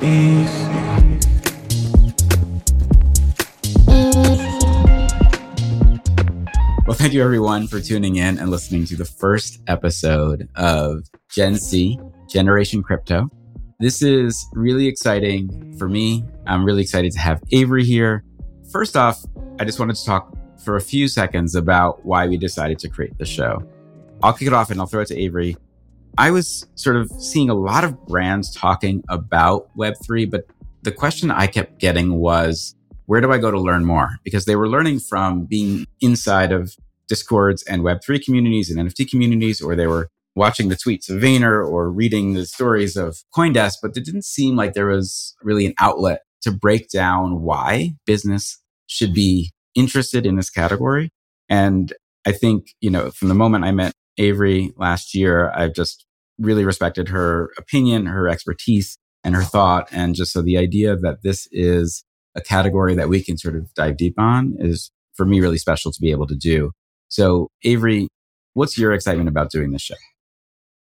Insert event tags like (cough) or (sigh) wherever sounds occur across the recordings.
Well, thank you everyone for tuning in and listening to the first episode of Gen C, Generation Crypto. This is really exciting for me. I'm really excited to have Avery here. First off, I just wanted to talk for a few seconds about why we decided to create the show. I'll kick it off and I'll throw it to Avery. I was sort of seeing a lot of brands talking about Web3, but the question I kept getting was, where do I go to learn more? Because they were learning from being inside of Discords and Web3 communities and NFT communities, or they were watching the tweets of Vayner or reading the stories of CoinDesk, but it didn't seem like there was really an outlet to break down why business should be interested in this category. And I think, you know, from the moment I met Avery last year, I've just really respected her opinion, her expertise, and her thought. And just so the idea that this is a category that we can sort of dive deep on is for me really special to be able to do. So, Avery, what's your excitement about doing this show?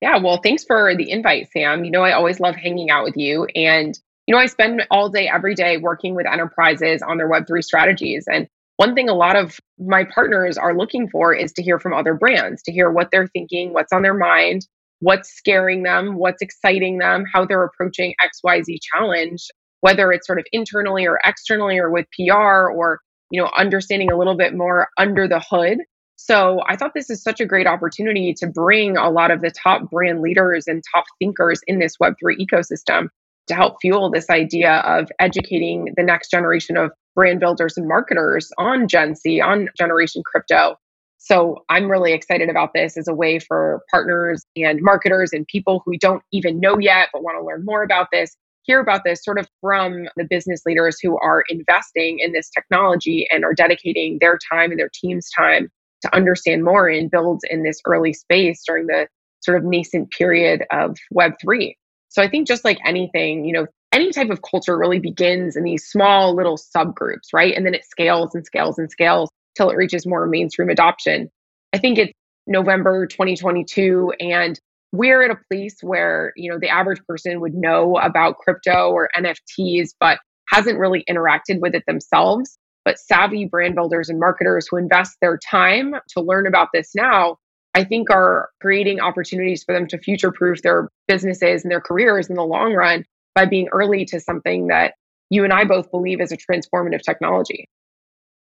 Yeah, well, thanks for the invite, Sam. You know, I always love hanging out with you. And, you know, I spend all day, every day working with enterprises on their Web3 strategies. And one thing a lot of my partners are looking for is to hear from other brands, to hear what they're thinking, what's on their mind, what's scaring them, what's exciting them, how they're approaching XYZ challenge, whether it's sort of internally or externally or with PR or, you know, understanding a little bit more under the hood. So I thought this is such a great opportunity to bring a lot of the top brand leaders and top thinkers in this Web3 ecosystem to help fuel this idea of educating the next generation of brand builders and marketers on Gen C, on Generation Crypto. So I'm really excited about this as a way for partners and marketers and people who don't even know yet but want to learn more about this, hear about this sort of from the business leaders who are investing in this technology and are dedicating their time and their team's time to understand more and build in this early space during the sort of nascent period of Web3. So I think just like anything, you know, any type of culture really begins in these small little subgroups, right? And then it scales and scales and scales till it reaches more mainstream adoption. I think it's November 2022 and we're at a place where, you know, the average person would know about crypto or NFTs but hasn't really interacted with it themselves. But savvy brand builders and marketers who invest their time to learn about this now I think are creating opportunities for them to future proof their businesses and their careers in the long run by being early to something that you and I both believe is a transformative technology.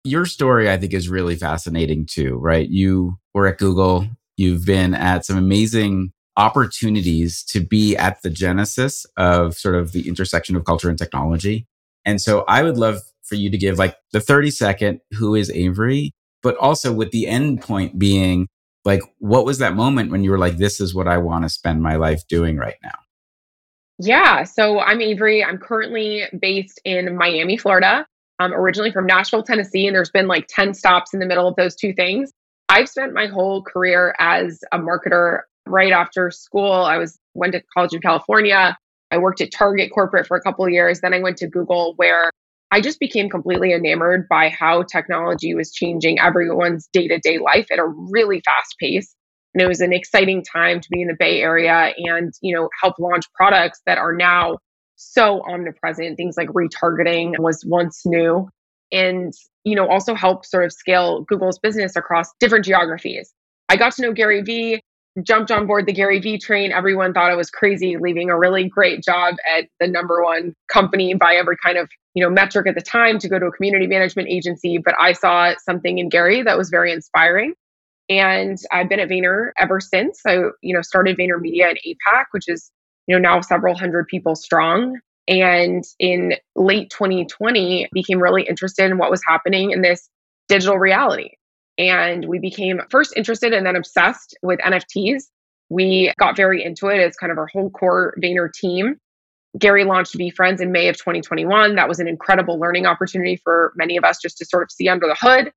Your story, I think, is really fascinating too, right? You were at Google, you've been at some amazing opportunities to be at the genesis of sort of the intersection of culture and technology. And so I would love for you to give like the 30 second who is Avery, but also with the end point being like what was that moment when you were like this is what i want to spend my life doing right now yeah so i'm avery. I'm currently based in miami florida. I'm originally from nashville tennessee and there's been like 10 stops in the middle of those two things. I've spent my whole career as a marketer right after school. I was went to college in california. I worked at target corporate for a couple of years. Then i went to google where I just became completely enamored by how technology was changing everyone's day to day life at a really fast pace. And it was an exciting time to be in the Bay Area and, you know, help launch products that are now so omnipresent. Things like retargeting was once new and, you know, also help sort of scale Google's business across different geographies. I got to know Gary Vee jumped on board the Gary Vee train. Everyone thought I was crazy leaving a really great job at the number one company by every kind of, you know, metric at the time to go to a community management agency, but I saw something in Gary that was very inspiring. And I've been at Vayner ever since. I, you know, started VaynerMedia in APAC, which is, you know, now several hundred people strong. And in late 2020, became really interested in what was happening in this digital reality. And we became first interested and then obsessed with NFTs. We got very into it as kind of our whole core Vayner team. Gary launched VeeFriends in May of 2021. That was an incredible learning opportunity for many of us just to sort of see under the hood.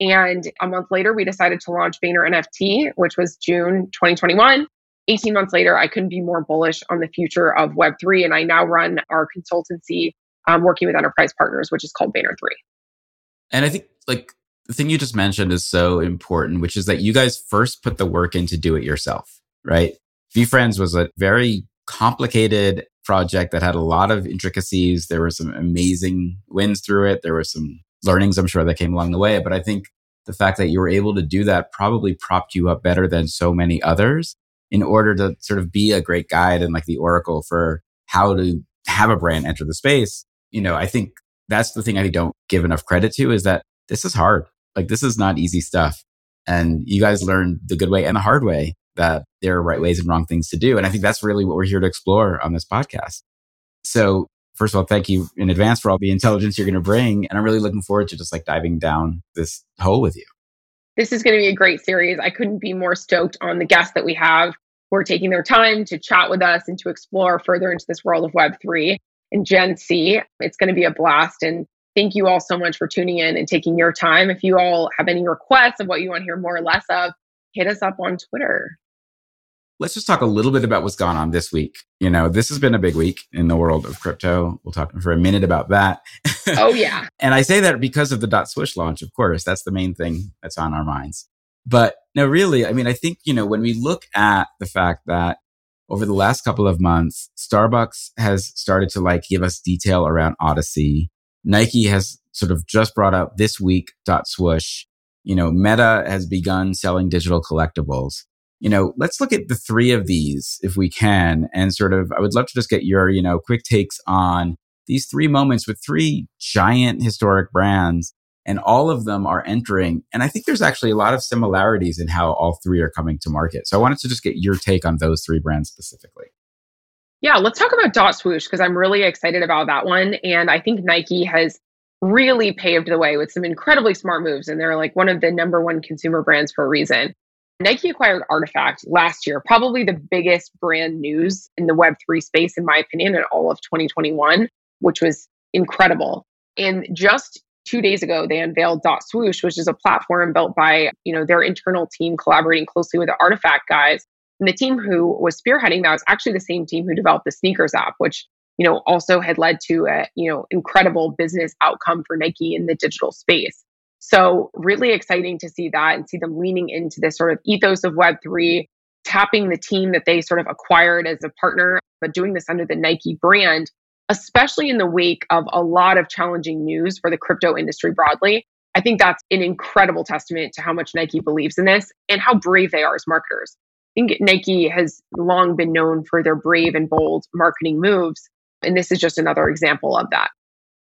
And a month later, we decided to launch Vayner NFT, which was June 2021. 18 months later, I couldn't be more bullish on the future of Web3. And I now run our consultancy um, working with enterprise partners, which is called Vayner3. And I think like the thing you just mentioned is so important, which is that you guys first put the work in to do it yourself, right? VeeFriends was a very complicated project that had a lot of intricacies. There were some amazing wins through it. There were some learnings, I'm sure, that came along the way. But I think the fact that you were able to do that probably propped you up better than so many others in order to sort of be a great guide and like the oracle for how to have a brand enter the space. You know, I think that's the thing I don't give enough credit to is that this is hard. Like this is not easy stuff. And you guys learned the good way and the hard way that there are right ways and wrong things to do. And I think that's really what we're here to explore on this podcast. So first of all, thank you in advance for all the intelligence you're going to bring. And I'm really looking forward to just like diving down this hole with you. This is going to be a great series. I couldn't be more stoked on the guests that we have who are taking their time to chat with us and to explore further into this world of Web3 and Gen C. It's going to be a blast. And Thank you all so much for tuning in and taking your time. If you all have any requests of what you want to hear more or less of, hit us up on Twitter. Let's just talk a little bit about what's gone on this week. You know, this has been a big week in the world of crypto. We'll talk for a minute about that. Oh, yeah. (laughs) and I say that because of the dot swoosh launch, of course. That's the main thing that's on our minds. But no, really, I mean, I think, you know, when we look at the fact that over the last couple of months, Starbucks has started to like give us detail around Odyssey. Nike has sort of just brought out this week dot swoosh. You know, Meta has begun selling digital collectibles. You know, let's look at the three of these if we can. And sort of, I would love to just get your, you know, quick takes on these three moments with three giant historic brands and all of them are entering. And I think there's actually a lot of similarities in how all three are coming to market. So I wanted to just get your take on those three brands specifically. Yeah, let's talk about Dot Swoosh because I'm really excited about that one. And I think Nike has really paved the way with some incredibly smart moves. And they're like one of the number one consumer brands for a reason. Nike acquired RTFKT last year, probably the biggest brand news in the Web3 space, in my opinion, in all of 2021, which was incredible. And just two days ago, they unveiled Dot Swoosh, which is a platform built by, you know, their internal team collaborating closely with the RTFKT guys and the team who was spearheading that was actually the same team who developed the sneakers app, which you know also had led to a you know incredible business outcome for Nike in the digital space. So really exciting to see that and see them leaning into this sort of ethos of Web3, tapping the team that they sort of acquired as a partner, but doing this under the Nike brand, especially in the wake of a lot of challenging news for the crypto industry broadly. I think that's an incredible testament to how much Nike believes in this and how brave they are as marketers I think Nike has long been known for their brave and bold marketing moves. And this is just another example of that.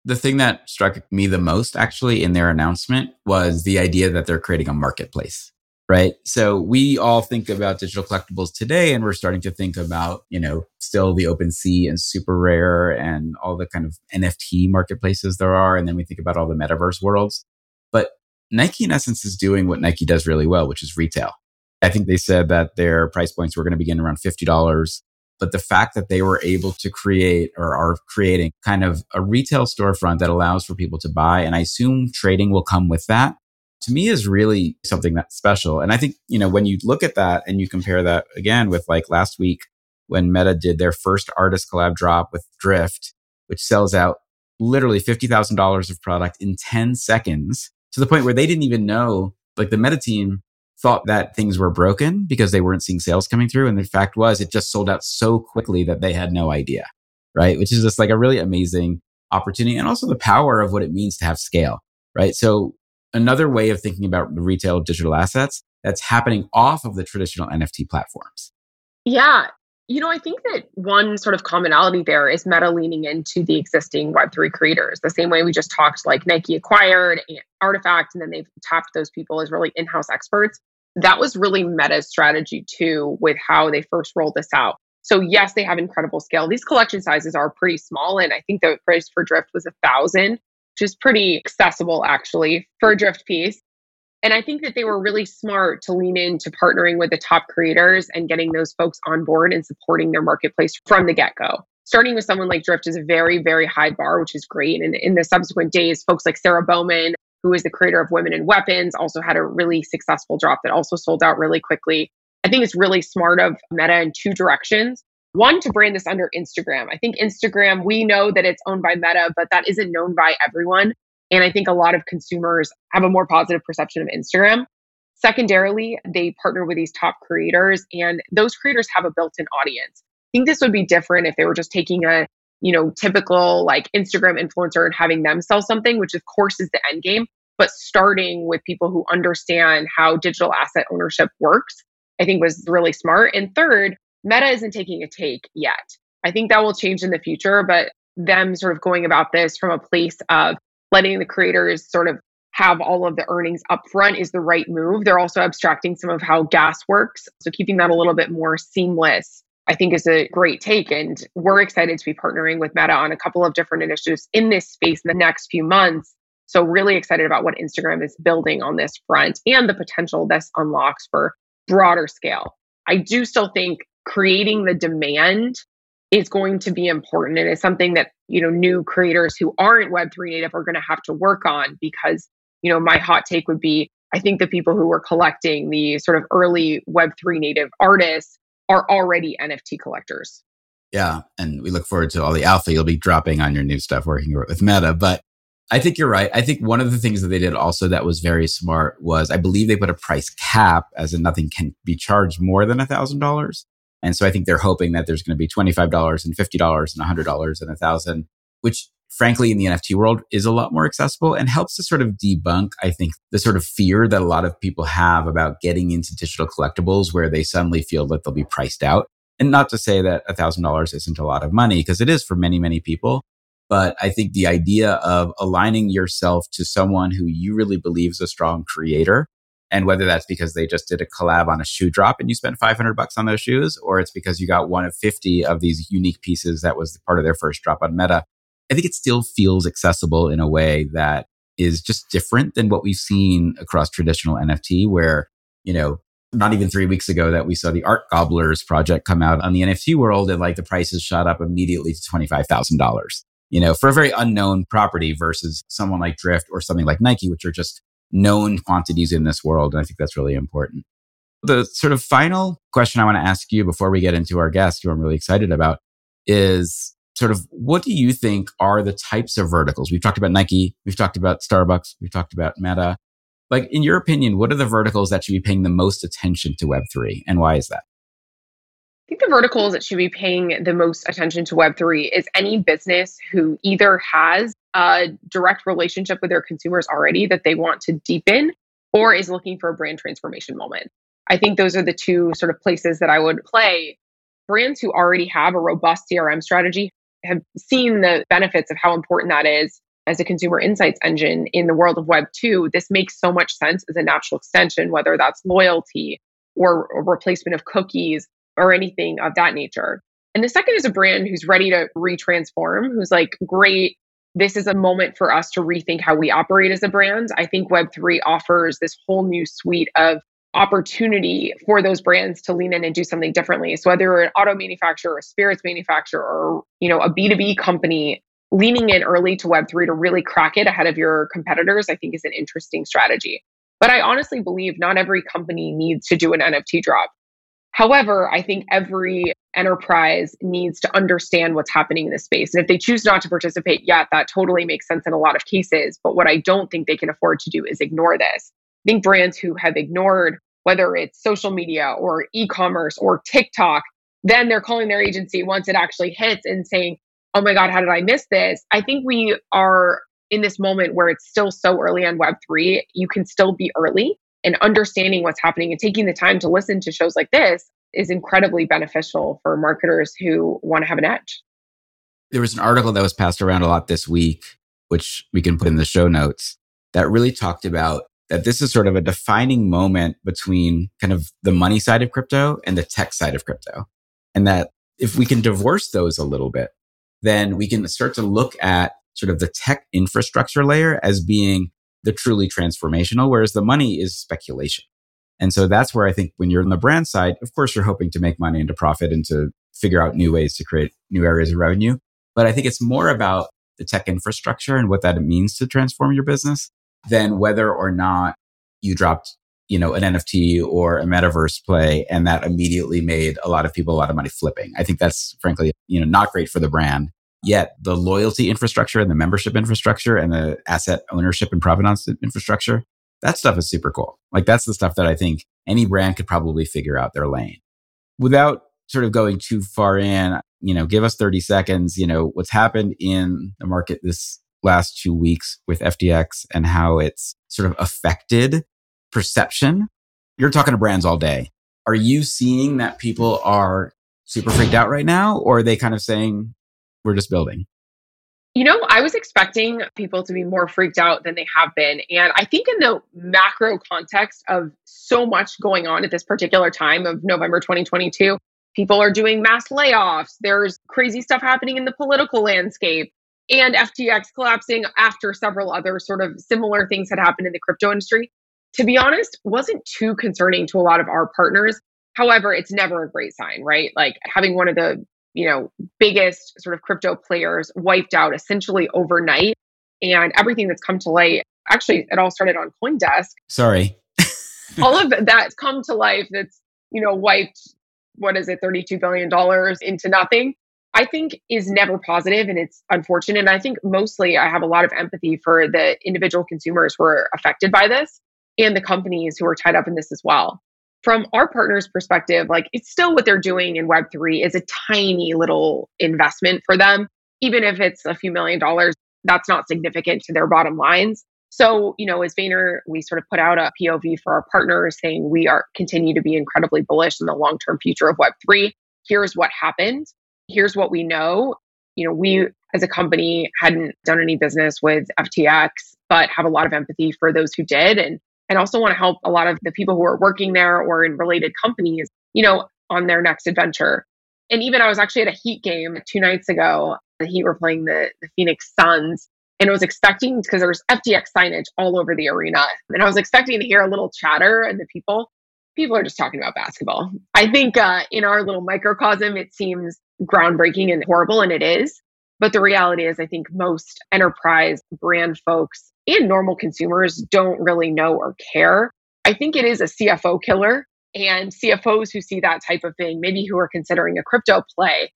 The thing that struck me the most actually in their announcement was the idea that they're creating a marketplace, right? So we all think about digital collectibles today and we're starting to think about, you know, still the OpenSea and SuperRare and all the kind of NFT marketplaces there are. And then we think about all the metaverse worlds. But Nike in essence is doing what Nike does really well, which is retail I think they said that their price points were going to begin around $50. But the fact that they were able to create or are creating kind of a retail storefront that allows for people to buy, and I assume trading will come with that, to me is really something that's special. And I think, you know, when you look at that and you compare that again with like last week when Meta did their first artist collab drop with Drift, which sells out literally $50,000 of product in 10 seconds to the point where they didn't even know, like the Meta team thought that things were broken because they weren't seeing sales coming through. And the fact was, it just sold out so quickly that they had no idea, right? Which is just like a really amazing opportunity and also the power of what it means to have scale, right? So another way of thinking about the retail of digital assets that's happening off of the traditional NFT platforms? Yeah. You know, I think that one sort of commonality there is Meta leaning into the existing Web3 creators, the same way we just talked like Nike acquired RTFKT, and then they've tapped those people as really in house experts. That was really Meta's strategy too, with how they first rolled this out. So, yes, they have incredible scale. These collection sizes are pretty small, and I think the price for Drift was a thousand, which is pretty accessible actually for a Drift piece. And I think that they were really smart to lean into partnering with the top creators and getting those folks on board and supporting their marketplace from the get go. Starting with someone like Drift is a very, very high bar, which is great. And in the subsequent days, folks like Sara Baumann, who is the creator of Women in Weapons, also had a really successful drop that also sold out really quickly. I think it's really smart of Meta in two directions. One, to brand this under Instagram. I think Instagram, we know that it's owned by Meta, but that isn't known by everyone. And I think a lot of consumers have a more positive perception of Instagram. Secondarily, they partner with these top creators, and those creators have a built in audience. I think this would be different if they were just taking a you know typical like Instagram influencer and having them sell something, which of course is the end game, but starting with people who understand how digital asset ownership works, I think was really smart. And third, Meta isn't taking a take yet. I think that will change in the future, but them sort of going about this from a place of letting the creators sort of have all of the earnings upfront is the right move. They're also abstracting some of how gas works. So keeping that a little bit more seamless, I think is a great take. And we're excited to be partnering with Meta on a couple of different initiatives in this space in the next few months. So really excited about what Instagram is building on this front and the potential this unlocks for broader scale. I do still think creating the demand is going to be important and it's something that you know new creators who aren't web3 native are going to have to work on because you know my hot take would be i think the people who were collecting the sort of early web3 native artists are already nft collectors yeah and we look forward to all the alpha you'll be dropping on your new stuff working with meta but I think you're right. I think one of the things that they did also that was very smart was I believe they put a price cap, as in nothing can be charged more than a thousand dollars. And so I think they're hoping that there's going to be $25 and $50 and $100 and a thousand, which frankly in the NFT world is a lot more accessible and helps to sort of debunk, I think, the sort of fear that a lot of people have about getting into digital collectibles where they suddenly feel that they'll be priced out. And not to say that a thousand dollars isn't a lot of money because it is for many, many people. But I think the idea of aligning yourself to someone who you really believe is a strong creator and whether that's because they just did a collab on a shoe drop and you spent 500 bucks on those shoes, or it's because you got one of 50 of these unique pieces that was part of their first drop on Meta, I think it still feels accessible in a way that is just different than what we've seen across traditional NFT, where, you know, not even three weeks ago that we saw the Art Gobblers project come out on the NFT world and like the prices shot up immediately to $25,000, you know, for a very unknown property versus someone like Drift or something like Nike, which are just known quantities in this world. And I think that's really important. The sort of final question I want to ask you before we get into our guest, who I'm really excited about, is sort of what do you think are the types of verticals? We've talked about Nike, we've talked about Starbucks, we've talked about Meta. Like, in your opinion, what are the verticals that should be paying the most attention to Web3 and why is that? I think the verticals that should be paying the most attention to Web3 is any business who either has a direct relationship with their consumers already that they want to deepen or is looking for a brand transformation moment. I think those are the two sort of places that I would play. Brands who already have a robust CRM strategy have seen the benefits of how important that is as a consumer insights engine in the world of Web 2. This makes so much sense as a natural extension, whether that's loyalty or, replacement of cookies or anything of that nature. And the second is a brand who's ready to retransform, who's like, great, this is a moment for us to rethink how we operate as a brand. I think Web3 offers this whole new suite of opportunity for those brands to lean in and do something differently. So whether you're an auto manufacturer, a spirits manufacturer, or you know, a B2B company, leaning in early to Web3 to really crack it ahead of your competitors, I think is an interesting strategy. But I honestly believe not every company needs to do an NFT drop. However, I think every enterprise needs to understand what's happening in this space. And if they choose not to participate yet, that totally makes sense in a lot of cases. But what I don't think they can afford to do is ignore this. I think brands who have ignored whether it's social media or e commerce or TikTok, then they're calling their agency once it actually hits and saying, oh my God, how did I miss this? I think we are in this moment where it's still so early on Web3. You can still be early and understanding what's happening and taking the time to listen to shows like this is incredibly beneficial for marketers who want to have an edge. There was an article that was passed around a lot this week, which we can put in the show notes, that really talked about that this is sort of a defining moment between kind of the money side of crypto and the tech side of crypto. And that if we can divorce those a little bit, then we can start to look at sort of the tech infrastructure layer as being the truly transformational, whereas the money is speculation. And so that's where I think when you're on the brand side, of course, you're hoping to make money and to profit and to figure out new ways to create new areas of revenue. But I think it's more about the tech infrastructure and what that means to transform your business than whether or not you dropped, you know, an NFT or a metaverse play and that immediately made a lot of people a lot of money flipping. I think that's frankly, you know, not great for the brand. Yet the loyalty infrastructure and the membership infrastructure and the asset ownership and provenance infrastructure, that stuff is super cool. Like that's the stuff that I think any brand could probably figure out their lane. Without sort of going too far in, you know, give us 30 seconds, you know, what's happened in the market this last two weeks with FTX and how it's sort of affected perception. You're talking to brands all day. Are you seeing that people are super freaked out right now? Or are they kind of saying, we're just building? You know, I was expecting people to be more freaked out than they have been. And I think in the macro context of so much going on at this particular time of November 2022, people are doing mass layoffs. There's crazy stuff happening in the political landscape and FTX collapsing after several other sort of similar things had happened in the crypto industry. To be honest, wasn't too concerning to a lot of our partners. However, it's never a great sign, right? Like having one of the you know, biggest sort of crypto players wiped out essentially overnight. And everything that's come to light, actually, it all started on CoinDesk. Sorry. (laughs) all of (laughs) that's come to life that's, you know, wiped, what is it, $32 billion into nothing. I think is never positive and it's unfortunate. And I think mostly I have a lot of empathy for the individual consumers who are affected by this and the companies who are tied up in this as well. From our partners perspective like it's still what they're doing in web3 is a tiny little investment for them even if it's a few million dollars that's not significant to their bottom lines. So you know as vayner we sort of put out a pov for our partners saying we are continue to be incredibly bullish in the long-term future of web3 here's what happened here's what we know you know we as a company hadn't done any business with ftx but have a lot of empathy for those who did and and also want to help a lot of the people who are working there or in related companies, you know, on their next adventure. And even I was actually at a Heat game two nights ago. The Heat were playing the, the Phoenix Suns. And I was expecting, because there was FTX signage all over the arena. And I was expecting to hear a little chatter and the people, people are just talking about basketball. I think uh, in our little microcosm, it seems groundbreaking and horrible, and it is. But the reality is, I think most enterprise brand folks and normal consumers don't really know or care. I think it is a CFO killer. And CFOs who see that type of thing, maybe who are considering a crypto play,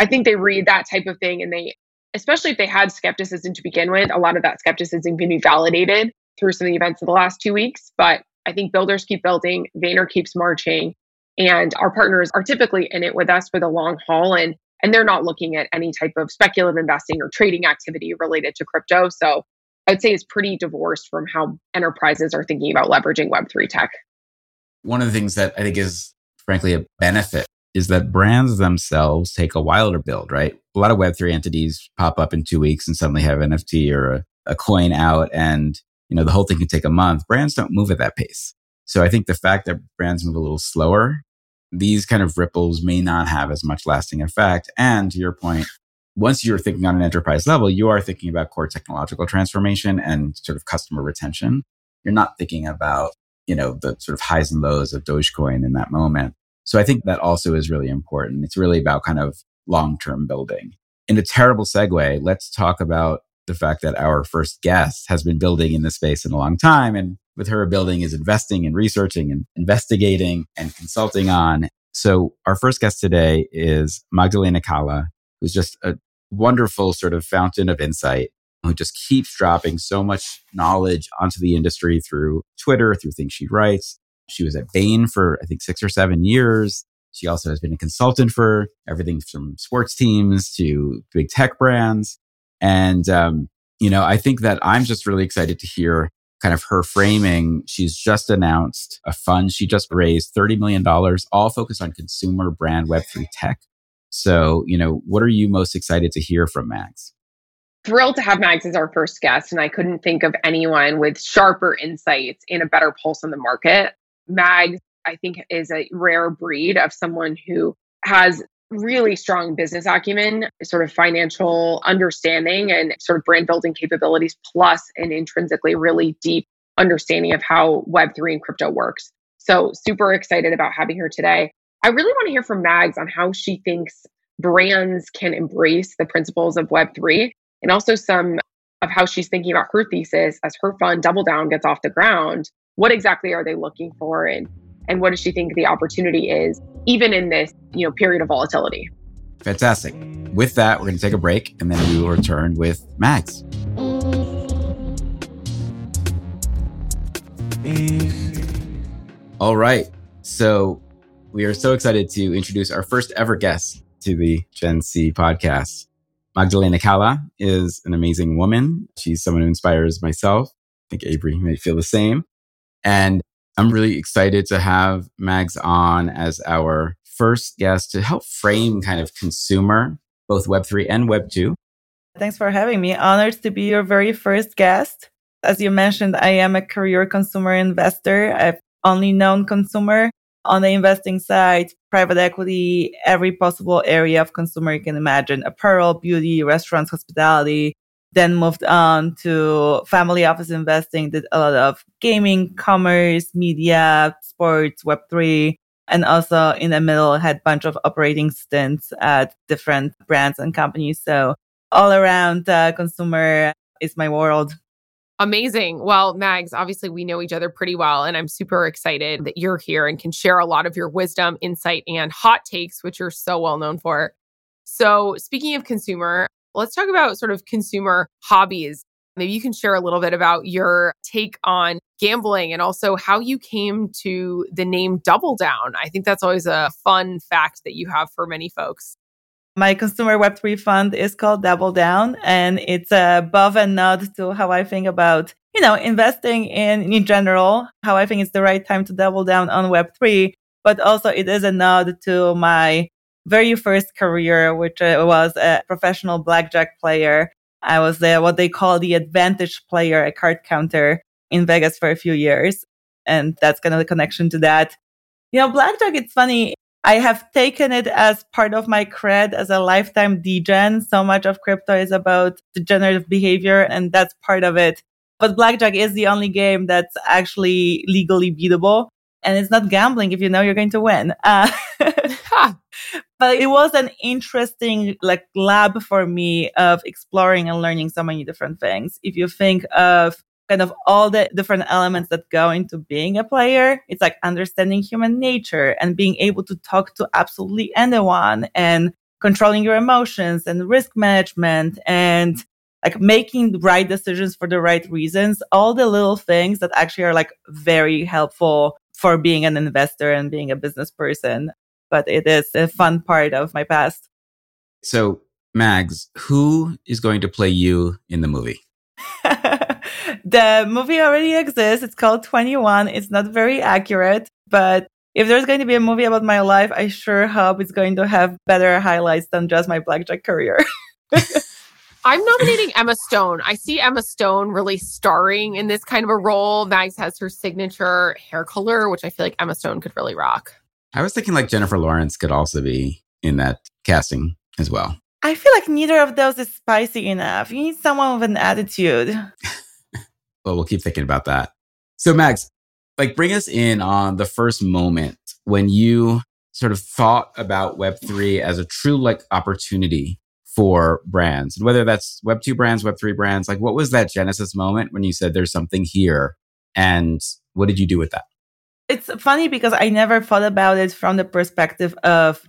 I think they read that type of thing and they, especially if they had skepticism to begin with, a lot of that skepticism can be validated through some of the events of the last two weeks. But I think builders keep building, Vayner keeps marching, and our partners are typically in it with us for the long haul. And and they're not looking at any type of speculative investing or trading activity related to crypto. So I'd say it's pretty divorced from how enterprises are thinking about leveraging Web3 tech. One of the things that I think is frankly a benefit is that brands themselves take a to build, right? A lot of Web3 entities pop up in two weeks and suddenly have NFT or a, a coin out and you know the whole thing can take a month. Brands don't move at that pace. So I think the fact that brands move a little slower, these kind of ripples may not have as much lasting effect. And to your point, once you're thinking on an enterprise level, you are thinking about core technological transformation and sort of customer retention. You're not thinking about, you know, the sort of highs and lows of Dogecoin in that moment. So I think that also is really important. It's really about kind of long-term building. In a terrible segue, let's talk about the fact that our first guest has been building in this space in a long time. And with her building is investing and researching and investigating and consulting on. So our first guest today is Magdalena Kala, who's just a wonderful sort of fountain of insight who just keeps dropping so much knowledge onto the industry through Twitter, through things she writes. She was at Bain for, I think, six or seven years. She also has been a consultant for everything from sports teams to big tech brands. And, um, you know, I think that I'm just really excited to hear kind of her framing, she's just announced a fund. She just raised $30 million, all focused on consumer brand Web3 tech. So, you know, what are you most excited to hear from Mags? Thrilled to have Mags as our first guest. And I couldn't think of anyone with sharper insights and a better pulse on the market. Mags, I think, is a rare breed of someone who has really strong business acumen, sort of financial understanding, and sort of brand building capabilities, plus an intrinsically really deep understanding of how Web3 and crypto works. So, super excited about having her today. I really want to hear from Mags on how she thinks brands can embrace the principles of Web3 and also some of how she's thinking about her thesis as her fund Double Down gets off the ground. What exactly are they looking for? And and what does she think the opportunity is even in this you know period of volatility. Fantastic. With that we're going to take a break and then we will return with Mags all right. So we are so excited to introduce our first ever guest to the gen c podcast. Magdalena Kala is an amazing woman. She's someone who inspires myself. I think avery may feel the same. And I'm really excited to have Mags on as our first guest to help frame kind of consumer, both Web3 and Web2. Thanks for having me. Honored to be your very first guest. As you mentioned, I am a career consumer investor. I've only known consumer on the investing side, private equity, every possible area of consumer you can imagine apparel, beauty, restaurants, hospitality, then moved on to family office investing, did a lot of gaming, commerce, media, sports, Web3. And also in the middle had a bunch of operating stints at different brands and companies. So all around uh, consumer is my world. Amazing. Well, Mags, obviously we know each other pretty well, and I'm super excited that you're here and can share a lot of your wisdom, insight, and hot takes, which you're so well known for. So, speaking of consumer, Let's talk about sort of consumer hobbies. Maybe you can share a little bit about your take on gambling and also how you came to the name Double Down. I think that's always a fun fact that you have for many folks. My consumer Web3 fund is called Double Down, and it's a above and nod to how I think about, you know, investing in in general, how I think it's the right time to double down on Web3. But also, it is a nod to my very first career, which uh, was a professional blackjack player. I was the, what they call the advantage player, a card counter in Vegas for a few years. And that's kind of the connection to that. You know, blackjack, it's funny. I have taken it as part of my cred as a lifetime degen. So much of crypto is about degenerative behavior, and that's part of it. But blackjack is the only game that's actually legally beatable and it's not gambling if you know you're going to win. Uh, (laughs) (laughs) but it was an interesting like lab for me of exploring and learning so many different things. If you think of kind of all the different elements that go into being a player, it's like understanding human nature and being able to talk to absolutely anyone and controlling your emotions and risk management and like making the right decisions for the right reasons, all the little things that actually are like very helpful for being an investor and being a business person. But it is a fun part of my past. So, Mags, who is going to play you in the movie? (laughs) the movie already exists. It's called 21. It's not very accurate, but if there's going to be a movie about my life, I sure hope it's going to have better highlights than just my blackjack career. (laughs) I'm nominating Emma Stone. I see Emma Stone really starring in this kind of a role. Mags has her signature hair color, which I feel like Emma Stone could really rock. I was thinking like Jennifer Lawrence could also be in that casting as well. I feel like neither of those is spicy enough. You need someone with an attitude. (laughs) well, we'll keep thinking about that. So, Mags, like bring us in on the first moment when you sort of thought about Web3 as a true like opportunity for brands, and whether that's Web 2 brands, Web 3 brands. Like, what was that Genesis moment when you said there's something here? And what did you do with that? It's funny because I never thought about it from the perspective of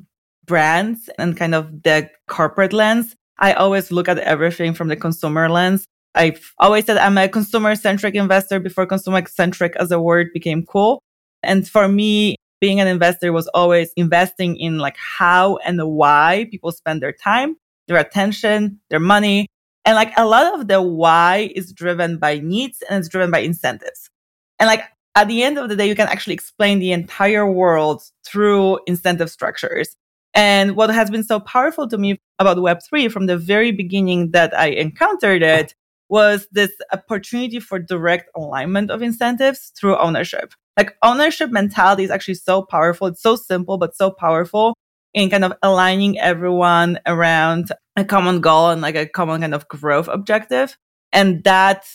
brands and kind of the corporate lens. I always look at everything from the consumer lens. I've always said I'm a consumer centric investor before consumer centric as a word became cool. And for me, being an investor was always investing in like how and why people spend their time their attention, their money. And like a lot of the why is driven by needs and it's driven by incentives. And like at the end of the day, you can actually explain the entire world through incentive structures. And what has been so powerful to me about Web3 from the very beginning that I encountered it was this opportunity for direct alignment of incentives through ownership. Like ownership mentality is actually so powerful. It's so simple, but so powerful in kind of aligning everyone around a common goal and like a common kind of growth objective. And that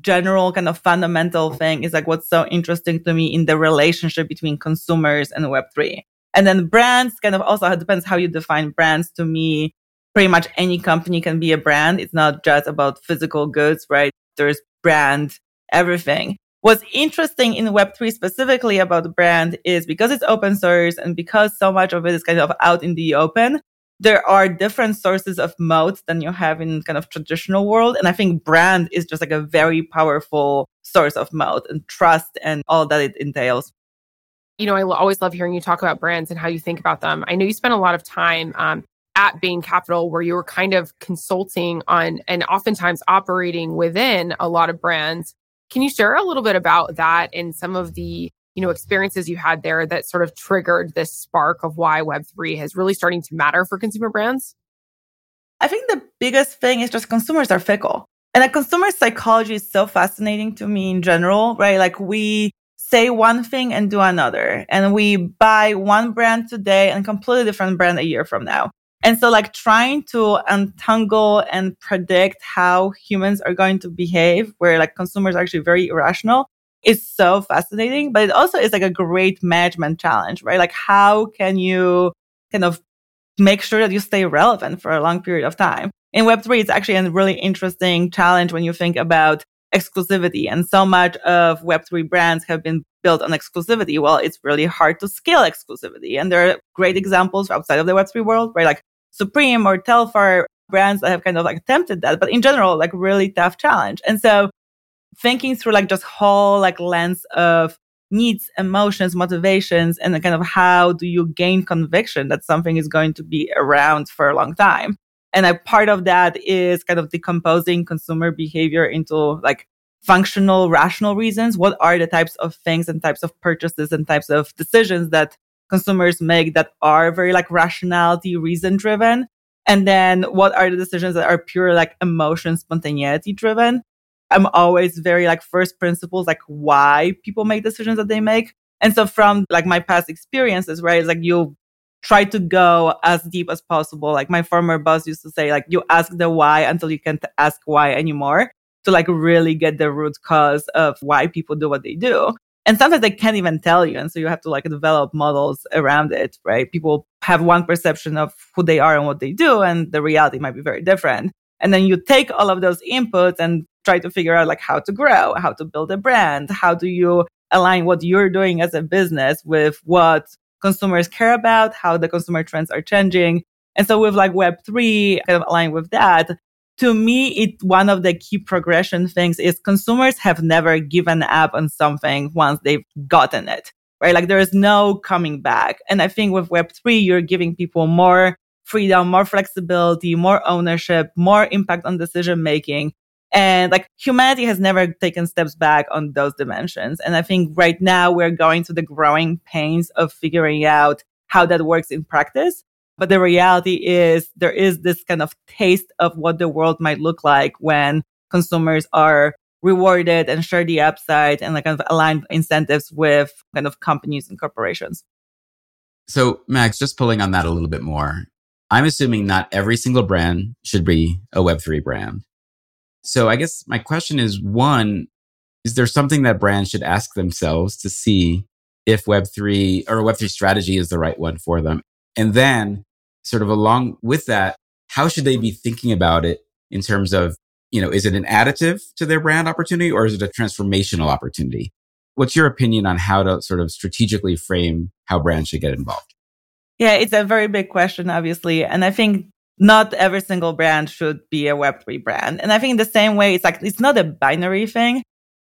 general kind of fundamental thing is like what's so interesting to me in the relationship between consumers and Web3. And then brands kind of also depends how you define brands. To me, pretty much any company can be a brand. It's not just about physical goods, right? There's brand, everything. What's interesting in Web3 specifically about brand is because it's open source and because so much of it is kind of out in the open, there are different sources of moat than you have in kind of traditional world. And I think brand is just like a very powerful source of moat and trust and all that it entails. You know, I always love hearing you talk about brands and how you think about them. I know you spent a lot of time um, at Bain Capital where you were kind of consulting on and oftentimes operating within a lot of brands. Can you share a little bit about that and some of the you know experiences you had there that sort of triggered this spark of why web3 is really starting to matter for consumer brands? I think the biggest thing is just consumers are fickle. And like consumer psychology is so fascinating to me in general right? Like we say one thing and do another and we buy one brand today and completely different brand a year from now. And so like trying to untangle and predict how humans are going to behave where like consumers are actually very irrational is so fascinating, but it also is like a great management challenge, right? Like how can you kind of make sure that you stay relevant for a long period of time? In Web3, it's actually a really interesting challenge when you think about exclusivity. And so much of Web3 brands have been built on exclusivity. Well, it's really hard to scale exclusivity. And there are great examples outside of the Web3 world, right? Like Supreme or Telfar brands that have kind of like attempted that. But in general, like really tough challenge. And so thinking through like just whole like lens of needs, emotions, motivations, and kind of how do you gain conviction that something is going to be around for a long time. And a part of that is kind of decomposing consumer behavior into like functional, rational reasons. What are the types of things and types of purchases and types of decisions that consumers make that are very like rationality, reason driven? And then what are the decisions that are pure like emotion, spontaneity driven? I'm always very like first principles, like why people make decisions that they make. And so from like my past experiences, right, it's like you try to go as deep as possible. Like my former boss used to say, like you ask the why until you can't ask why anymore to like really get the root cause of why people do what they do. And sometimes they can't even tell you. And so you have to like develop models around it, right? People have one perception of who they are and what they do, and the reality might be very different. And then you take all of those inputs and try to figure out like how to grow, how to build a brand, how do you align what you're doing as a business with what consumers care about, how the consumer trends are changing. And so with like Web3 kind of aligned with that, to me, it one of the key progression things is consumers have never given up on something once they've gotten it, right? Like there is no coming back. And I think with Web3, you're giving people more freedom, more flexibility, more ownership, more impact on decision making. And like humanity has never taken steps back on those dimensions. And I think right now we're going through the growing pains of figuring out how that works in practice. But the reality is there is this kind of taste of what the world might look like when consumers are rewarded and share the upside and like kind of aligned incentives with kind of companies and corporations. So Mags, just pulling on that a little bit more, I'm assuming not every single brand should be a Web3 brand. So I guess my question is one, is there something that brands should ask themselves to see if Web3 or Web3 strategy is the right one for them? And then sort of along with that, how should they be thinking about it in terms of, you know, is it an additive to their brand opportunity or is it a transformational opportunity? What's your opinion on how to sort of strategically frame how brands should get involved? Yeah, it's a very big question, obviously. And I think not every single brand should be a Web3 brand. And I think in the same way, it's like, it's not a binary thing.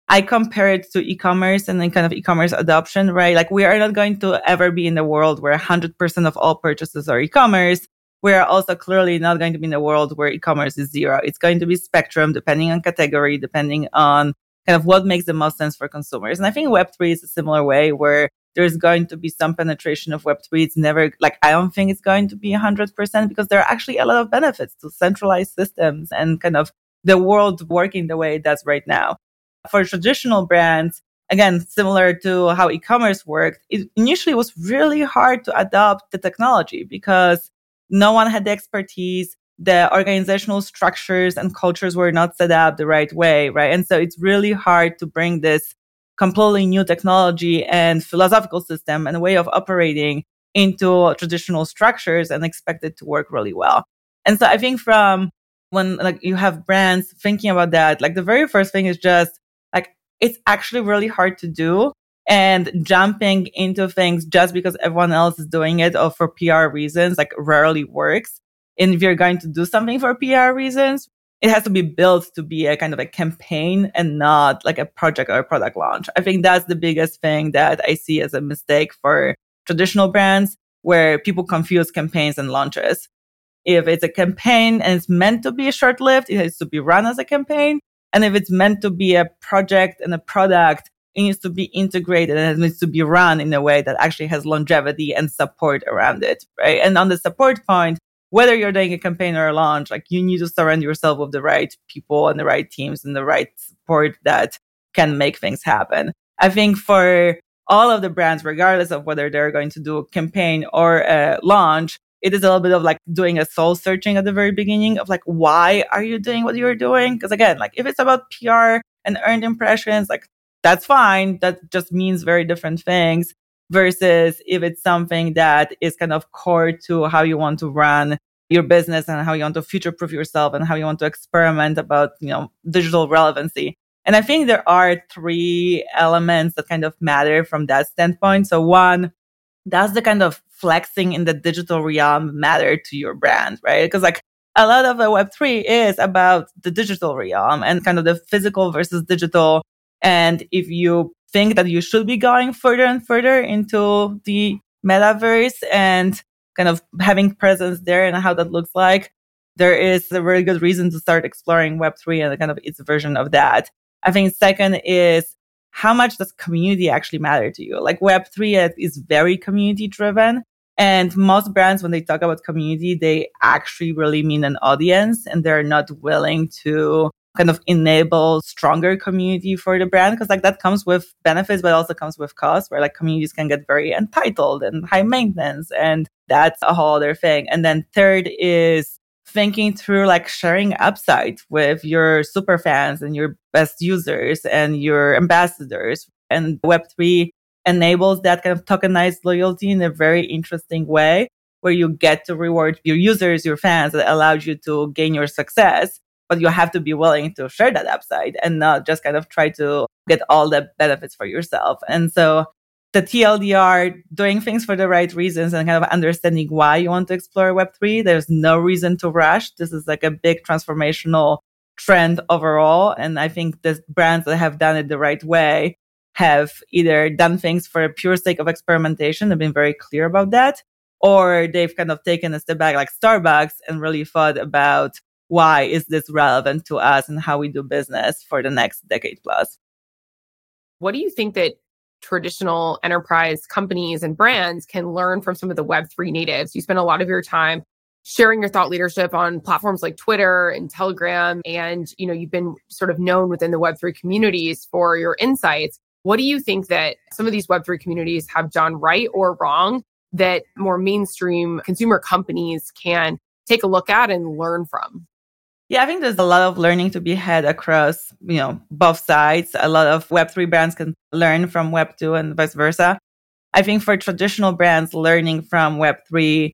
I compare it to e-commerce and then kind of e-commerce adoption, right? Like we are not going to ever be in the world where 100% of all purchases are e-commerce. we're also clearly not going to be in a world where e-commerce is zero. It's going to be spectrum depending on category, depending on kind of what makes the most sense for consumers. And I think Web3 is a similar way where there's going to be some penetration of Web3. It's never like, I don't think it's going to be 100% because there are actually a lot of benefits to centralized systems and kind of the world working the way it does right now. For traditional brands, again, similar to how e-commerce worked, it initially was really hard to adopt the technology because no one had the expertise. The organizational structures and cultures were not set up the right way, right? And so it's really hard to bring this completely new technology and philosophical system and way of operating into traditional structures and expect it to work really well. And so I think from when like you have brands thinking about that, like the very first thing is just like it's actually really hard to do and jumping into things just because everyone else is doing it or for PR reasons like rarely works. And if you're going to do something for PR reasons, it has to be built to be a kind of a campaign and not like a project or a product launch. I think that's the biggest thing that I see as a mistake for traditional brands where people confuse campaigns and launches. If it's a campaign and it's meant to be short lived, it has to be run as a campaign. And if it's meant to be a project and a product, it needs to be integrated and it needs to be run in a way that actually has longevity and support around it, right? And on the support point, whether you're doing a campaign or a launch, like you need to surround yourself with the right people and the right teams and the right support that can make things happen. I think for all of the brands, regardless of whether they're going to do a campaign or a launch, it is a little bit of like doing a soul searching at the very beginning of like, why are you doing what you're doing? Because again, like if it's about PR and earned impressions, like that's fine. That just means very different things versus if it's something that is kind of core to how you want to run your business and how you want to future proof yourself and how you want to experiment about, you know, digital relevancy. And I think there are three elements that kind of matter from that standpoint. So one, does the kind of flexing in the digital realm matter to your brand, right? Because like a lot of the Web3 is about the digital realm and kind of the physical versus digital and if you think that you should be going further and further into the metaverse and kind of having presence there and how that looks like, there is a very good reason to start exploring Web3 and kind of its version of that. I think second is how much does community actually matter to you? Like Web3 is very community driven. And most brands, when they talk about community, they actually really mean an audience and they're not willing to kind of enable stronger community for the brand because like that comes with benefits but also comes with costs where like communities can get very entitled and high maintenance and that's a whole other thing. And then third is thinking through like sharing upside with your super fans and your best users and your ambassadors. And web3 enables that kind of tokenized loyalty in a very interesting way where you get to reward your users your fans that allows you to gain your success but you have to be willing to share that upside and not just kind of try to get all the benefits for yourself. And so the TLDR doing things for the right reasons and kind of understanding why you want to explore Web3. There's no reason to rush. This is like a big transformational trend overall. And I think the brands that have done it the right way have either done things for pure sake of experimentation. They've been very clear about that. Or they've kind of taken a step back like Starbucks and really thought about why is this relevant to us and how we do business for the next decade plus. What do you think that traditional enterprise companies and brands can learn from some of the Web3 natives? You spend a lot of your time sharing your thought leadership on platforms like Twitter and Telegram and you know you've been sort of known within the web3 communities for your insights. What do you think that some of these web3 communities have done right or wrong that more mainstream consumer companies can take a look at and learn from? Yeah, I think there's a lot of learning to be had across, you know, both sides. A lot of Web3 brands can learn from Web2 and vice versa. I think for traditional brands, learning from Web3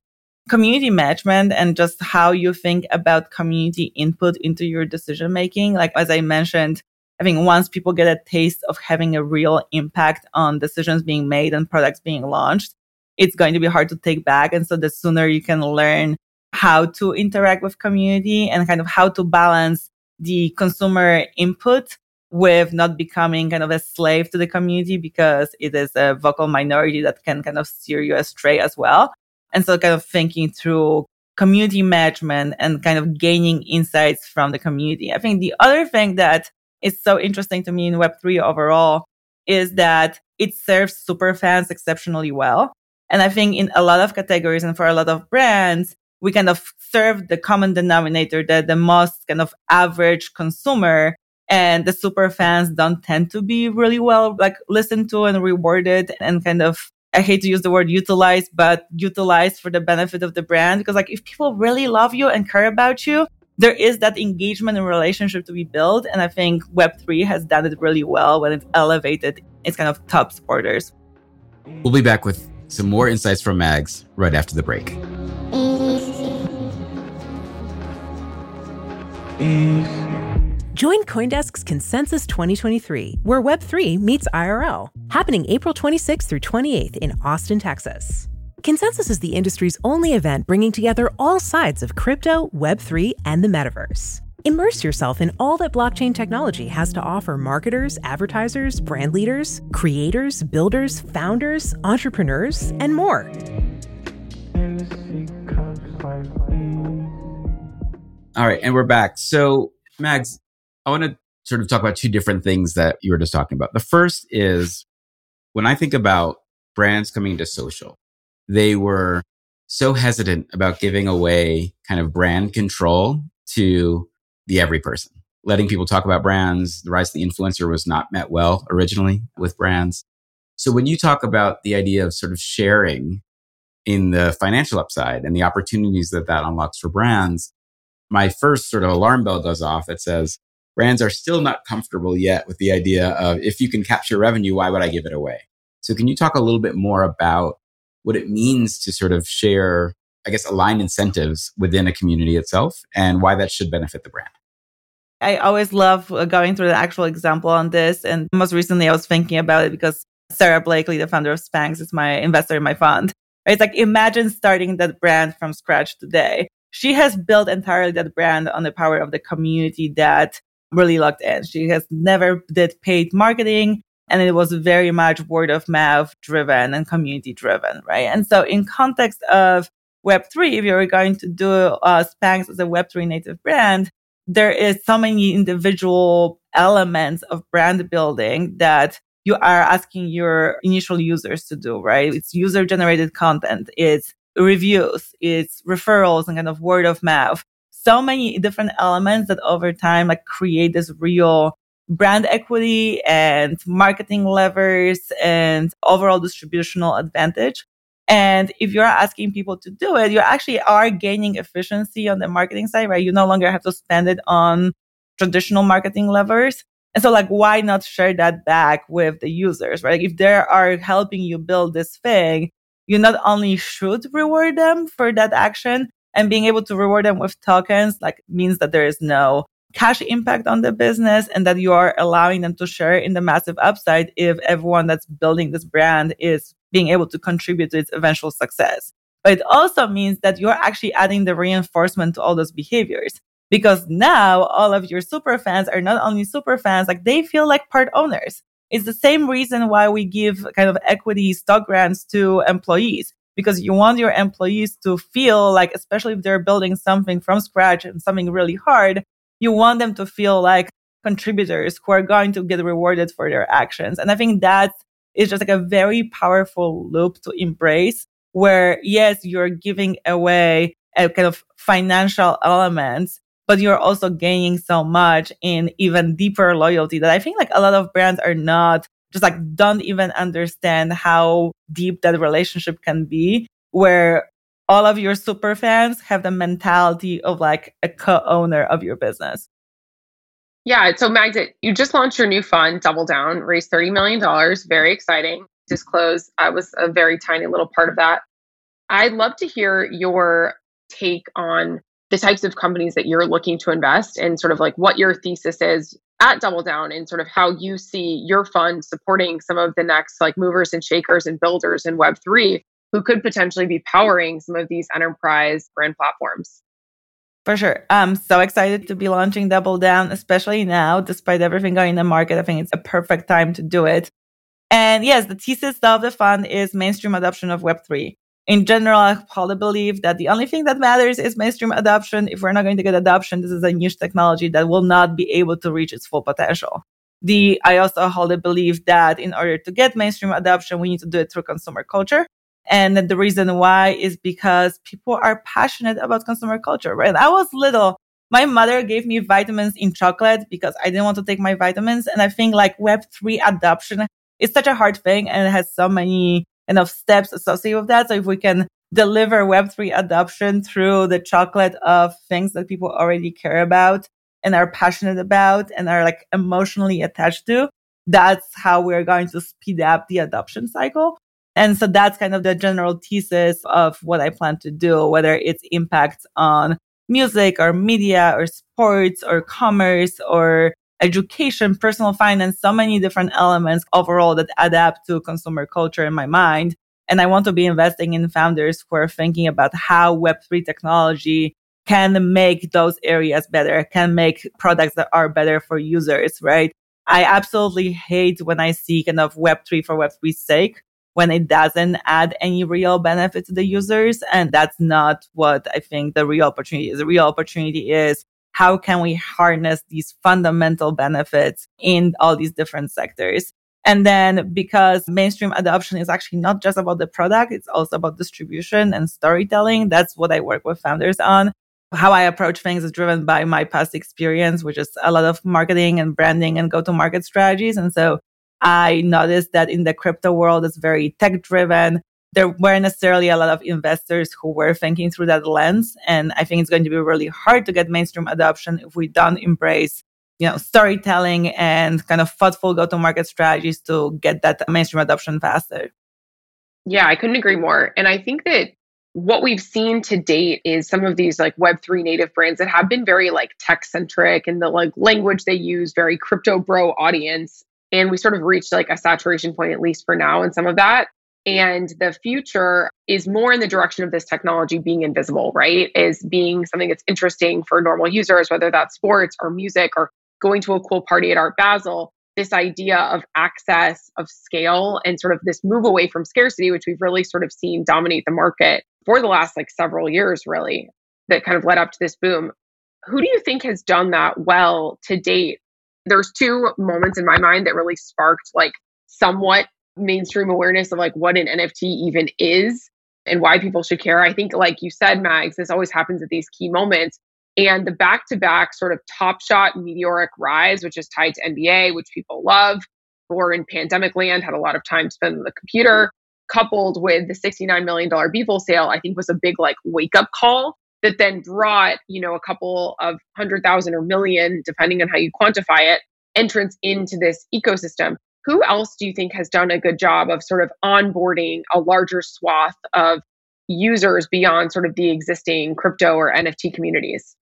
community management and just how you think about community input into your decision making. Like, as I mentioned, I think once people get a taste of having a real impact on decisions being made and products being launched, it's going to be hard to take back. And so the sooner you can learn how to interact with community and kind of how to balance the consumer input with not becoming kind of a slave to the community because it is a vocal minority that can kind of steer you astray as well. And so kind of thinking through community management and kind of gaining insights from the community. I think the other thing that is so interesting to me in Web3 overall is that it serves super fans exceptionally well. And I think in a lot of categories and for a lot of brands, we kind of serve the common denominator that the most kind of average consumer and the super fans don't tend to be really well like listened to and rewarded and kind of I hate to use the word utilize, but utilize for the benefit of the brand. Because like if people really love you and care about you, there is that engagement and relationship to be built. And I think Web3 has done it really well when it's elevated its kind of top supporters. We'll be back with some more insights from Mags right after the break. Join Coindesk's Consensus 2023, where Web3 meets IRL, happening April 26th through 28th in Austin, Texas. Consensus is the industry's only event bringing together all sides of crypto, Web3, and the metaverse. Immerse yourself in all that blockchain technology has to offer marketers, advertisers, brand leaders, creators, builders, founders, entrepreneurs, and more. All right, and we're back. So, Mags, I want to sort of talk about two different things that you were just talking about. The first is when I think about brands coming into social, they were so hesitant about giving away kind of brand control to the every person. Letting people talk about brands, the rise of the influencer was not met well originally with brands. So when you talk about the idea of sort of sharing in the financial upside and the opportunities that that unlocks for brands, my first sort of alarm bell goes off that says, brands are still not comfortable yet with the idea of if you can capture revenue, why would I give it away? So can you talk a little bit more about what it means to sort of share, I guess, aligned incentives within a community itself and why that should benefit the brand? I always love uh, going through the actual example on this. And most recently, I was thinking about it because Sara Blakely, the founder of Spanx, is my investor in my fund. It's like imagine starting that brand from scratch today. She has built entirely that brand on the power of the community that really locked in. She has never did paid marketing and it was very much word of mouth driven and community driven, right? And so in context of Web3, if you're going to do uh, Spanx as a Web3 native brand, there is so many individual elements of brand building that you are asking your initial users to do, right? It's user generated content. It's reviews. It's referrals and kind of word of mouth so many different elements that over time like create this real brand equity and marketing levers and overall distributional advantage. And if you're asking people to do it, you actually are gaining efficiency on the marketing side, right? You no longer have to spend it on traditional marketing levers. And so like, why not share that back with the users, right? If they are helping you build this thing, you not only should reward them for that action, and being able to reward them with tokens like means that there is no cash impact on the business and that you are allowing them to share in the massive upside if everyone that's building this brand is being able to contribute to its eventual success. But it also means that you're actually adding the reinforcement to all those behaviors because now all of your super fans are not only super fans, like they feel like part owners. It's the same reason why we give kind of equity stock grants to employees because you want your employees to feel like, especially if they're building something from scratch and something really hard, you want them to feel like contributors who are going to get rewarded for their actions. And I think that is just like a very powerful loop to embrace where yes, you're giving away a kind of financial elements, but you're also gaining so much in even deeper loyalty that I think like a lot of brands are not just like don't even understand how deep that relationship can be where all of your super fans have the mentality of like a co-owner of your business. Yeah. So Magda, you just launched your new fund, Double Down, raised $30 million. Very exciting. Disclose uh, I was a very tiny little part of that. I'd love to hear your take on the types of companies that you're looking to invest and sort of like what your thesis is at Double Down and sort of how you see your fund supporting some of the next like movers and shakers and builders in Web3 who could potentially be powering some of these enterprise brand platforms. For sure. I'm so excited to be launching Double Down, especially now, despite everything going in the market. I think it's a perfect time to do it. And yes, the thesis of the fund is mainstream adoption of Web3. In general, I hold believe that the only thing that matters is mainstream adoption. If we're not going to get adoption, this is a niche technology that will not be able to reach its full potential. The I also the belief that in order to get mainstream adoption, we need to do it through consumer culture. And the reason why is because people are passionate about consumer culture, right? I was little. My mother gave me vitamins in chocolate because I didn't want to take my vitamins. And I think like Web3 adoption is such a hard thing and it has so many kind of steps associated with that. So if we can deliver Web3 adoption through the chocolate of things that people already care about and are passionate about and are like emotionally attached to, that's how we're going to speed up the adoption cycle. And so that's kind of the general thesis of what I plan to do, whether it's impact on music or media or sports or commerce or education, personal finance, so many different elements overall that adapt to consumer culture in my mind. And I want to be investing in founders who are thinking about how Web3 technology can make those areas better, can make products that are better for users, right? I absolutely hate when I see kind of Web3 for Web3's sake when it doesn't add any real benefit to the users. And that's not what I think the real opportunity is. The real opportunity is how can we harness these fundamental benefits in all these different sectors? And then because mainstream adoption is actually not just about the product, it's also about distribution and storytelling. That's what I work with founders on. How I approach things is driven by my past experience, which is a lot of marketing and branding and go to market strategies. And so I noticed that in the crypto world, it's very tech driven. There weren't necessarily a lot of investors who were thinking through that lens. And I think it's going to be really hard to get mainstream adoption if we don't embrace, you know, storytelling and kind of thoughtful go to market strategies to get that mainstream adoption faster. Yeah, I couldn't agree more. And I think that what we've seen to date is some of these like web3 native brands that have been very like tech centric and the like language they use very crypto bro audience and we sort of reached like a saturation point, at least for now, in some of that. And the future is more in the direction of this technology being invisible, right? Is being something that's interesting for normal users, whether that's sports or music or going to a cool party at Art Basel. This idea of access, of scale, and sort of this move away from scarcity, which we've really sort of seen dominate the market for the last like several years, really, that kind of led up to this boom. Who do you think has done that well to date there's two moments in my mind that really sparked like somewhat mainstream awareness of like what an NFT even is and why people should care. I think, like you said, Mags, this always happens at these key moments. And the back to back sort of top shot meteoric rise, which is tied to NBA, which people love, or in pandemic land, had a lot of time spent on the computer, coupled with the $69 million Beeple sale, I think was a big like wake up call that then brought, you know, a couple of hundred thousand or million, depending on how you quantify it, entrance into this ecosystem. Who else do you think has done a good job of sort of onboarding a larger swath of users beyond sort of the existing crypto or NFT communities?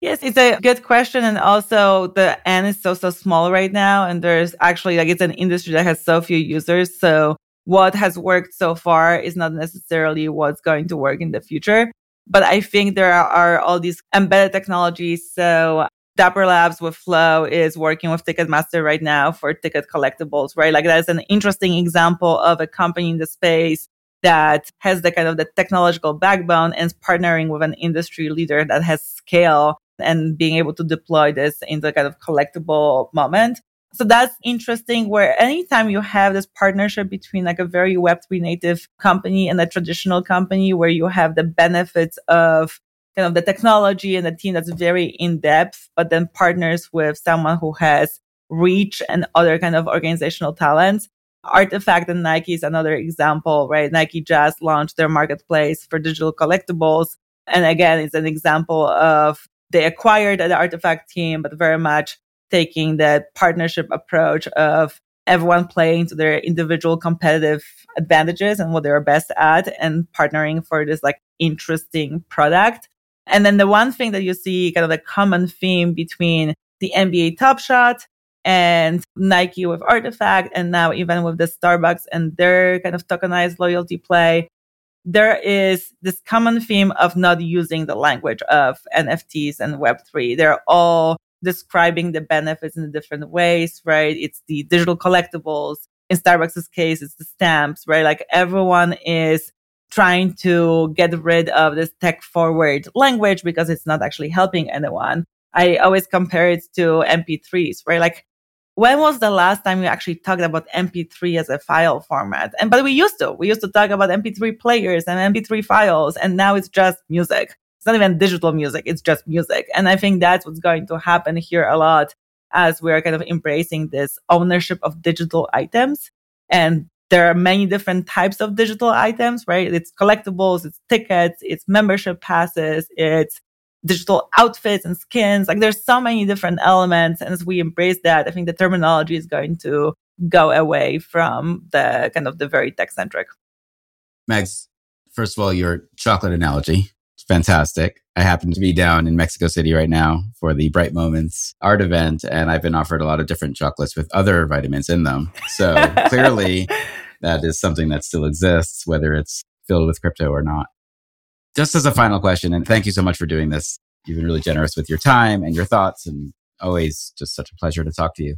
Yes, it's a good question. And also the N is so, so small right now. And there's actually like it's an industry that has so few users. So what has worked so far is not necessarily what's going to work in the future. But I think there are all these embedded technologies. So Dapper Labs with Flow is working with Ticketmaster right now for ticket collectibles, right? Like that's an interesting example of a company in the space that has the kind of the technological backbone and partnering with an industry leader that has scale and being able to deploy this in the kind of collectible moment. So that's interesting where anytime you have this partnership between like a very Web3 native company and a traditional company where you have the benefits of kind of the technology and the team that's very in depth, but then partners with someone who has reach and other kind of organizational talents. RTFKT and Nike is another example, right? Nike just launched their marketplace for digital collectibles. And again, it's an example of they acquired the RTFKT team, but very much taking the partnership approach of everyone playing to their individual competitive advantages and what they're best at and partnering for this like interesting product. And then the one thing that you see kind of the common theme between the NBA Top Shot and Nike with RTFKT, and now even with the Starbucks and their kind of tokenized loyalty play, there is this common theme of not using the language of NFTs and Web3. They're all describing the benefits in different ways, right? It's the digital collectibles. In Starbucks' case, it's the stamps, right? Like everyone is trying to get rid of this tech forward language because it's not actually helping anyone. I always compare it to MP3s, right? Like, when was the last time we actually talked about MP3 as a file format? And but we used to. We used to talk about MP3 players and MP3 files, and now it's just music. It's not even digital music, it's just music. And I think that's what's going to happen here a lot as we're kind of embracing this ownership of digital items. And there are many different types of digital items, right? It's collectibles, it's tickets, it's membership passes, it's digital outfits and skins. Like there's so many different elements. And as we embrace that, I think the terminology is going to go away from the kind of the very tech centric. Mags, first of all, your chocolate analogy fantastic. I happen to be down in Mexico City right now for the Bright Moments art event, and I've been offered a lot of different chocolates with other vitamins in them. So (laughs) clearly, that is something that still exists, whether it's filled with crypto or not. Just as a final question, and thank you so much for doing this. You've been really generous with your time and your thoughts, and always just such a pleasure to talk to you.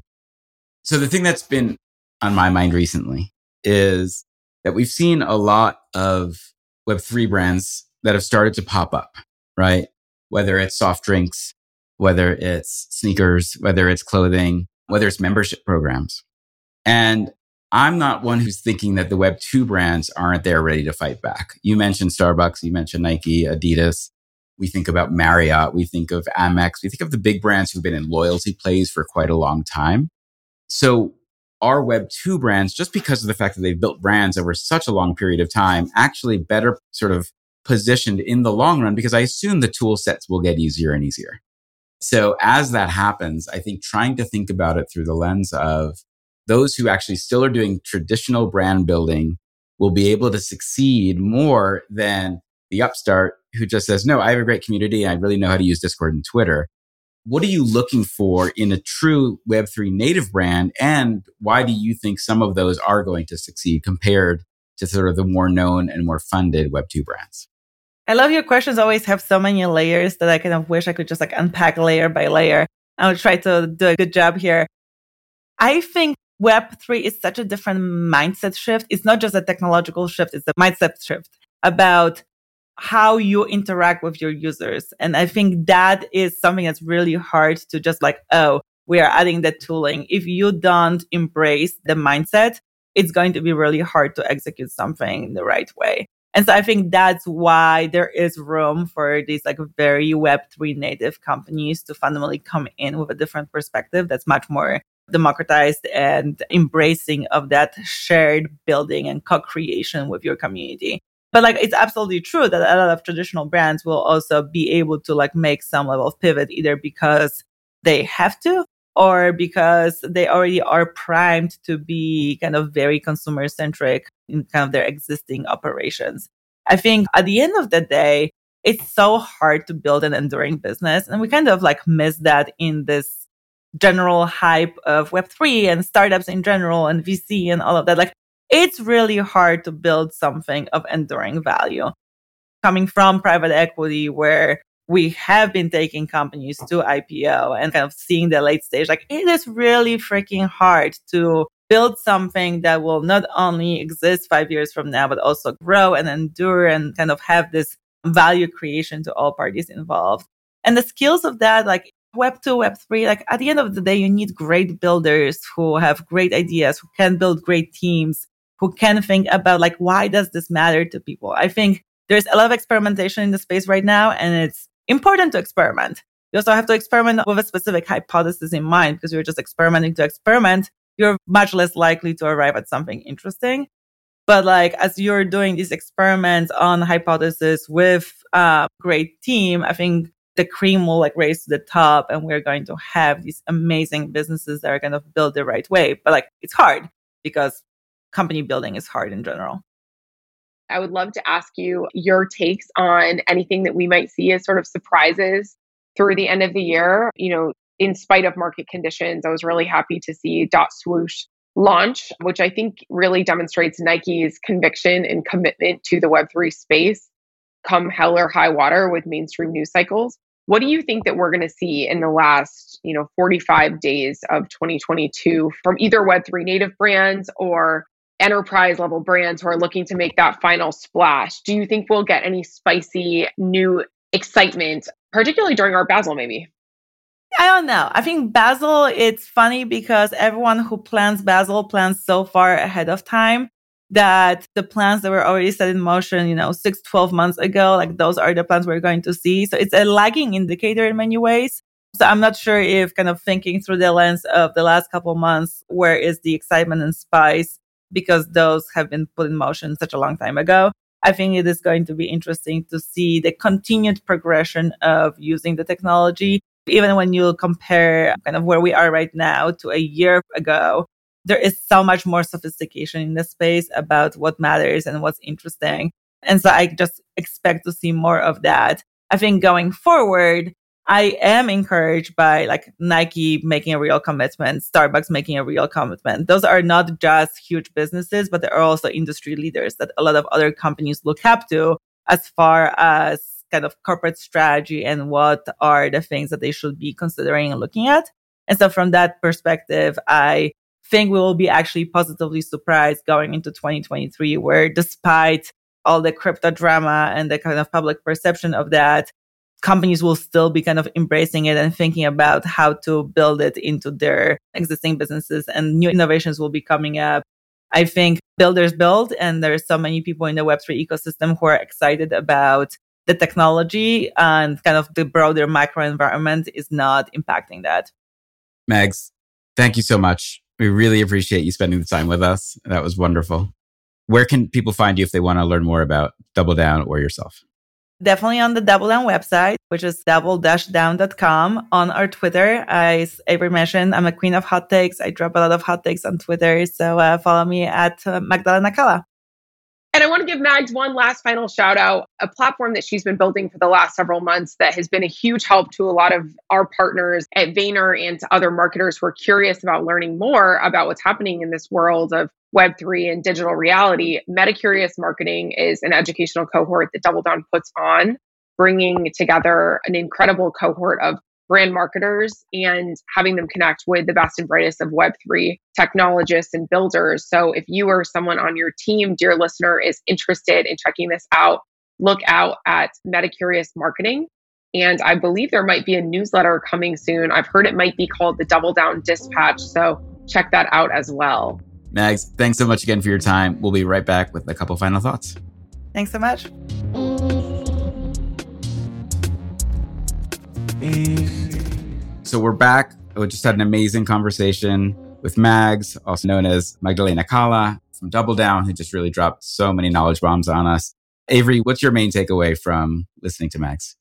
So, the thing that's been on my mind recently is that we've seen a lot of Web3 brands that have started to pop up right? Whether it's soft drinks, whether it's sneakers, whether it's clothing, whether it's membership programs. And I'm not one who's thinking that the Web 2 brands aren't there ready to fight back. You mentioned Starbucks, you mentioned Nike, Adidas. We think about Marriott, we think of Amex, we think of the big brands who've been in loyalty plays for quite a long time. So our Web 2 brands, just because of the fact that they've built brands over such a long period of time, actually better sort of positioned in the long run because I assume the tool sets will get easier and easier. So as that happens, I think trying to think about it through the lens of those who actually still are doing traditional brand building will be able to succeed more than the upstart who just says, no, I have a great community. I really know how to use Discord and Twitter. What are you looking for in a true Web3 native brand? And why do you think some of those are going to succeed compared to sort of the more known and more funded Web2 brands? I love your questions always have so many layers that I kind of wish I could just like unpack layer by layer. I'll try to do a good job here. I think Web3 is such a different mindset shift. It's not just a technological shift, it's a mindset shift about how you interact with your users. And I think that is something that's really hard to just like, oh, we are adding the tooling. If you don't embrace the mindset, it's going to be really hard to execute something the right way. And so I think that's why there is room for these like very Web3 native companies to fundamentally come in with a different perspective that's much more democratized and embracing of that shared building and co-creation with your community. But like it's absolutely true that a lot of traditional brands will also be able to like make some level of pivot either because they have to or because they already are primed to be kind of very consumer centric in kind of their existing operations. I think at the end of the day, it's so hard to build an enduring business. And we kind of like miss that in this general hype of Web3 and startups in general and VC and all of that. Like it's really hard to build something of enduring value. Coming from private equity where we have been taking companies to IPO and kind of seeing the late stage. Like it is really freaking hard to build something that will not only exist five years from now, but also grow and endure and kind of have this value creation to all parties involved. And the skills of that, like Web 2, Web 3, like at the end of the day, you need great builders who have great ideas, who can build great teams, who can think about like, why does this matter to people? I think there's a lot of experimentation in the space right now, and it's important to experiment. You also have to experiment with a specific hypothesis in mind because you're just experimenting to experiment. You're much less likely to arrive at something interesting. But like as you're doing these experiments on hypothesis with a great team, I think the cream will like raise to the top and we're going to have these amazing businesses that are going to build the right way. But like it's hard because company building is hard in general. I would love to ask you your takes on anything that we might see as sort of surprises through the end of the year. You know, in spite of market conditions, I was really happy to see Dot Swoosh launch, which I think really demonstrates Nike's conviction and commitment to the Web3 space come hell or high water with mainstream news cycles. What do you think that we're going to see in the last, you know, 45 days of 2022 from either Web3 native brands or enterprise level brands who are looking to make that final splash. Do you think we'll get any spicy new excitement, particularly during Art Basel, maybe? I don't know. I think Basel, it's funny because everyone who plans Basel plans so far ahead of time that the plans that were already set in motion, you know, six, 12 months ago, like those are the plans we're going to see. So it's a lagging indicator in many ways. So I'm not sure if kind of thinking through the lens of the last couple months, where is the excitement and spice? Because those have been put in motion such a long time ago. I think it is going to be interesting to see the continued progression of using the technology. Even when you compare kind of where we are right now to a year ago, there is so much more sophistication in the space about what matters and what's interesting. And so I just expect to see more of that. I think going forward, I am encouraged by like Nike making a real commitment, Starbucks making a real commitment. Those are not just huge businesses, but they're also industry leaders that a lot of other companies look up to as far as kind of corporate strategy and what are the things that they should be considering and looking at. And so from that perspective, I think we will be actually positively surprised going into 2023, where despite all the crypto drama and the kind of public perception of that, companies will still be kind of embracing it and thinking about how to build it into their existing businesses and new innovations will be coming up. I think builders build and there's so many people in the Web3 ecosystem who are excited about the technology and kind of the broader macro environment is not impacting that. Mags, thank you so much. We really appreciate you spending the time with us. That was wonderful. Where can people find you if they want to learn more about Double Down or yourself? Definitely on the Double Down website, which is double-down.com. On our Twitter, as Avery mentioned, I'm a queen of hot takes. I drop a lot of hot takes on Twitter. So uh, follow me at uh, Magdalena Kala. And I want to give Mags one last final shout out, a platform that she's been building for the last several months that has been a huge help to a lot of our partners at Vayner and to other marketers who are curious about learning more about what's happening in this world of Web3 and digital reality, MetaCurious Marketing is an educational cohort that Double Down puts on, bringing together an incredible cohort of brand marketers and having them connect with the best and brightest of Web3 technologists and builders. So if you or someone on your team, dear listener, is interested in checking this out, look out at MetaCurious Marketing. And I believe there might be a newsletter coming soon. I've heard it might be called the Double Down Dispatch. So check that out as well. Mags, thanks so much again for your time. We'll be right back with a couple final thoughts. Thanks so much. So we're back. We just had an amazing conversation with Mags, also known as Magdalena Kala from Double Down, who just really dropped so many knowledge bombs on us. Avery, what's your main takeaway from listening to Mags?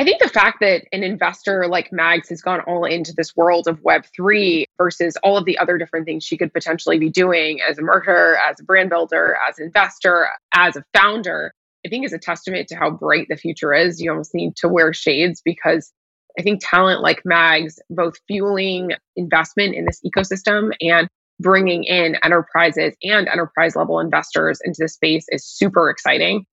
I think the fact that an investor like Mags has gone all into this world of Web3 versus all of the other different things she could potentially be doing as a marketer, as a brand builder, as an investor, as a founder, I think is a testament to how bright the future is. You almost need to wear shades because I think talent like Mags, both fueling investment in this ecosystem and bringing in enterprises and enterprise level investors into the space is super exciting.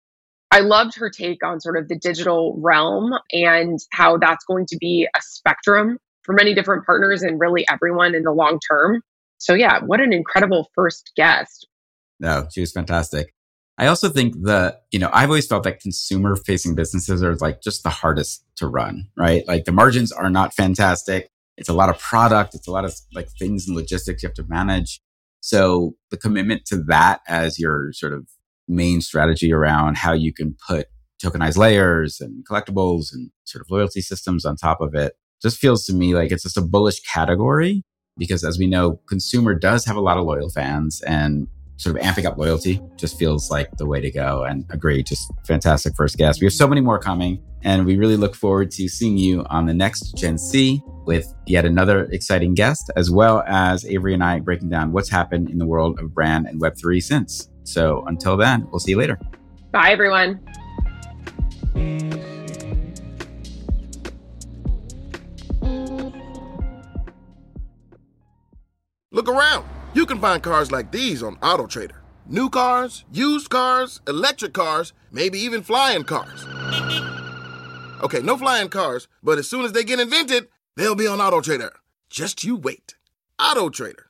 I loved her take on sort of the digital realm and how that's going to be a spectrum for many different partners and really everyone in the long term. So, yeah, what an incredible first guest. No, she was fantastic. I also think that, you know, I've always felt that consumer facing businesses are like just the hardest to run, right? Like the margins are not fantastic. It's a lot of product. It's a lot of like things and logistics you have to manage. So the commitment to that as your sort of main strategy around how you can put tokenized layers and collectibles and sort of loyalty systems on top of it just feels to me like it's just a bullish category because as we know, consumer does have a lot of loyal fans and sort of amping up loyalty just feels like the way to go and agree. Just fantastic first guest. We have so many more coming and we really look forward to seeing you on the next Gen C with yet another exciting guest, as well as Avery and I breaking down what's happened in the world of brand and Web3 since. So until then, we'll see you later. Bye, everyone. Look around. You can find cars like these on AutoTrader. New cars, used cars, electric cars, maybe even flying cars. Okay, no flying cars, but as soon as they get invented, they'll be on AutoTrader. Just you wait. AutoTrader.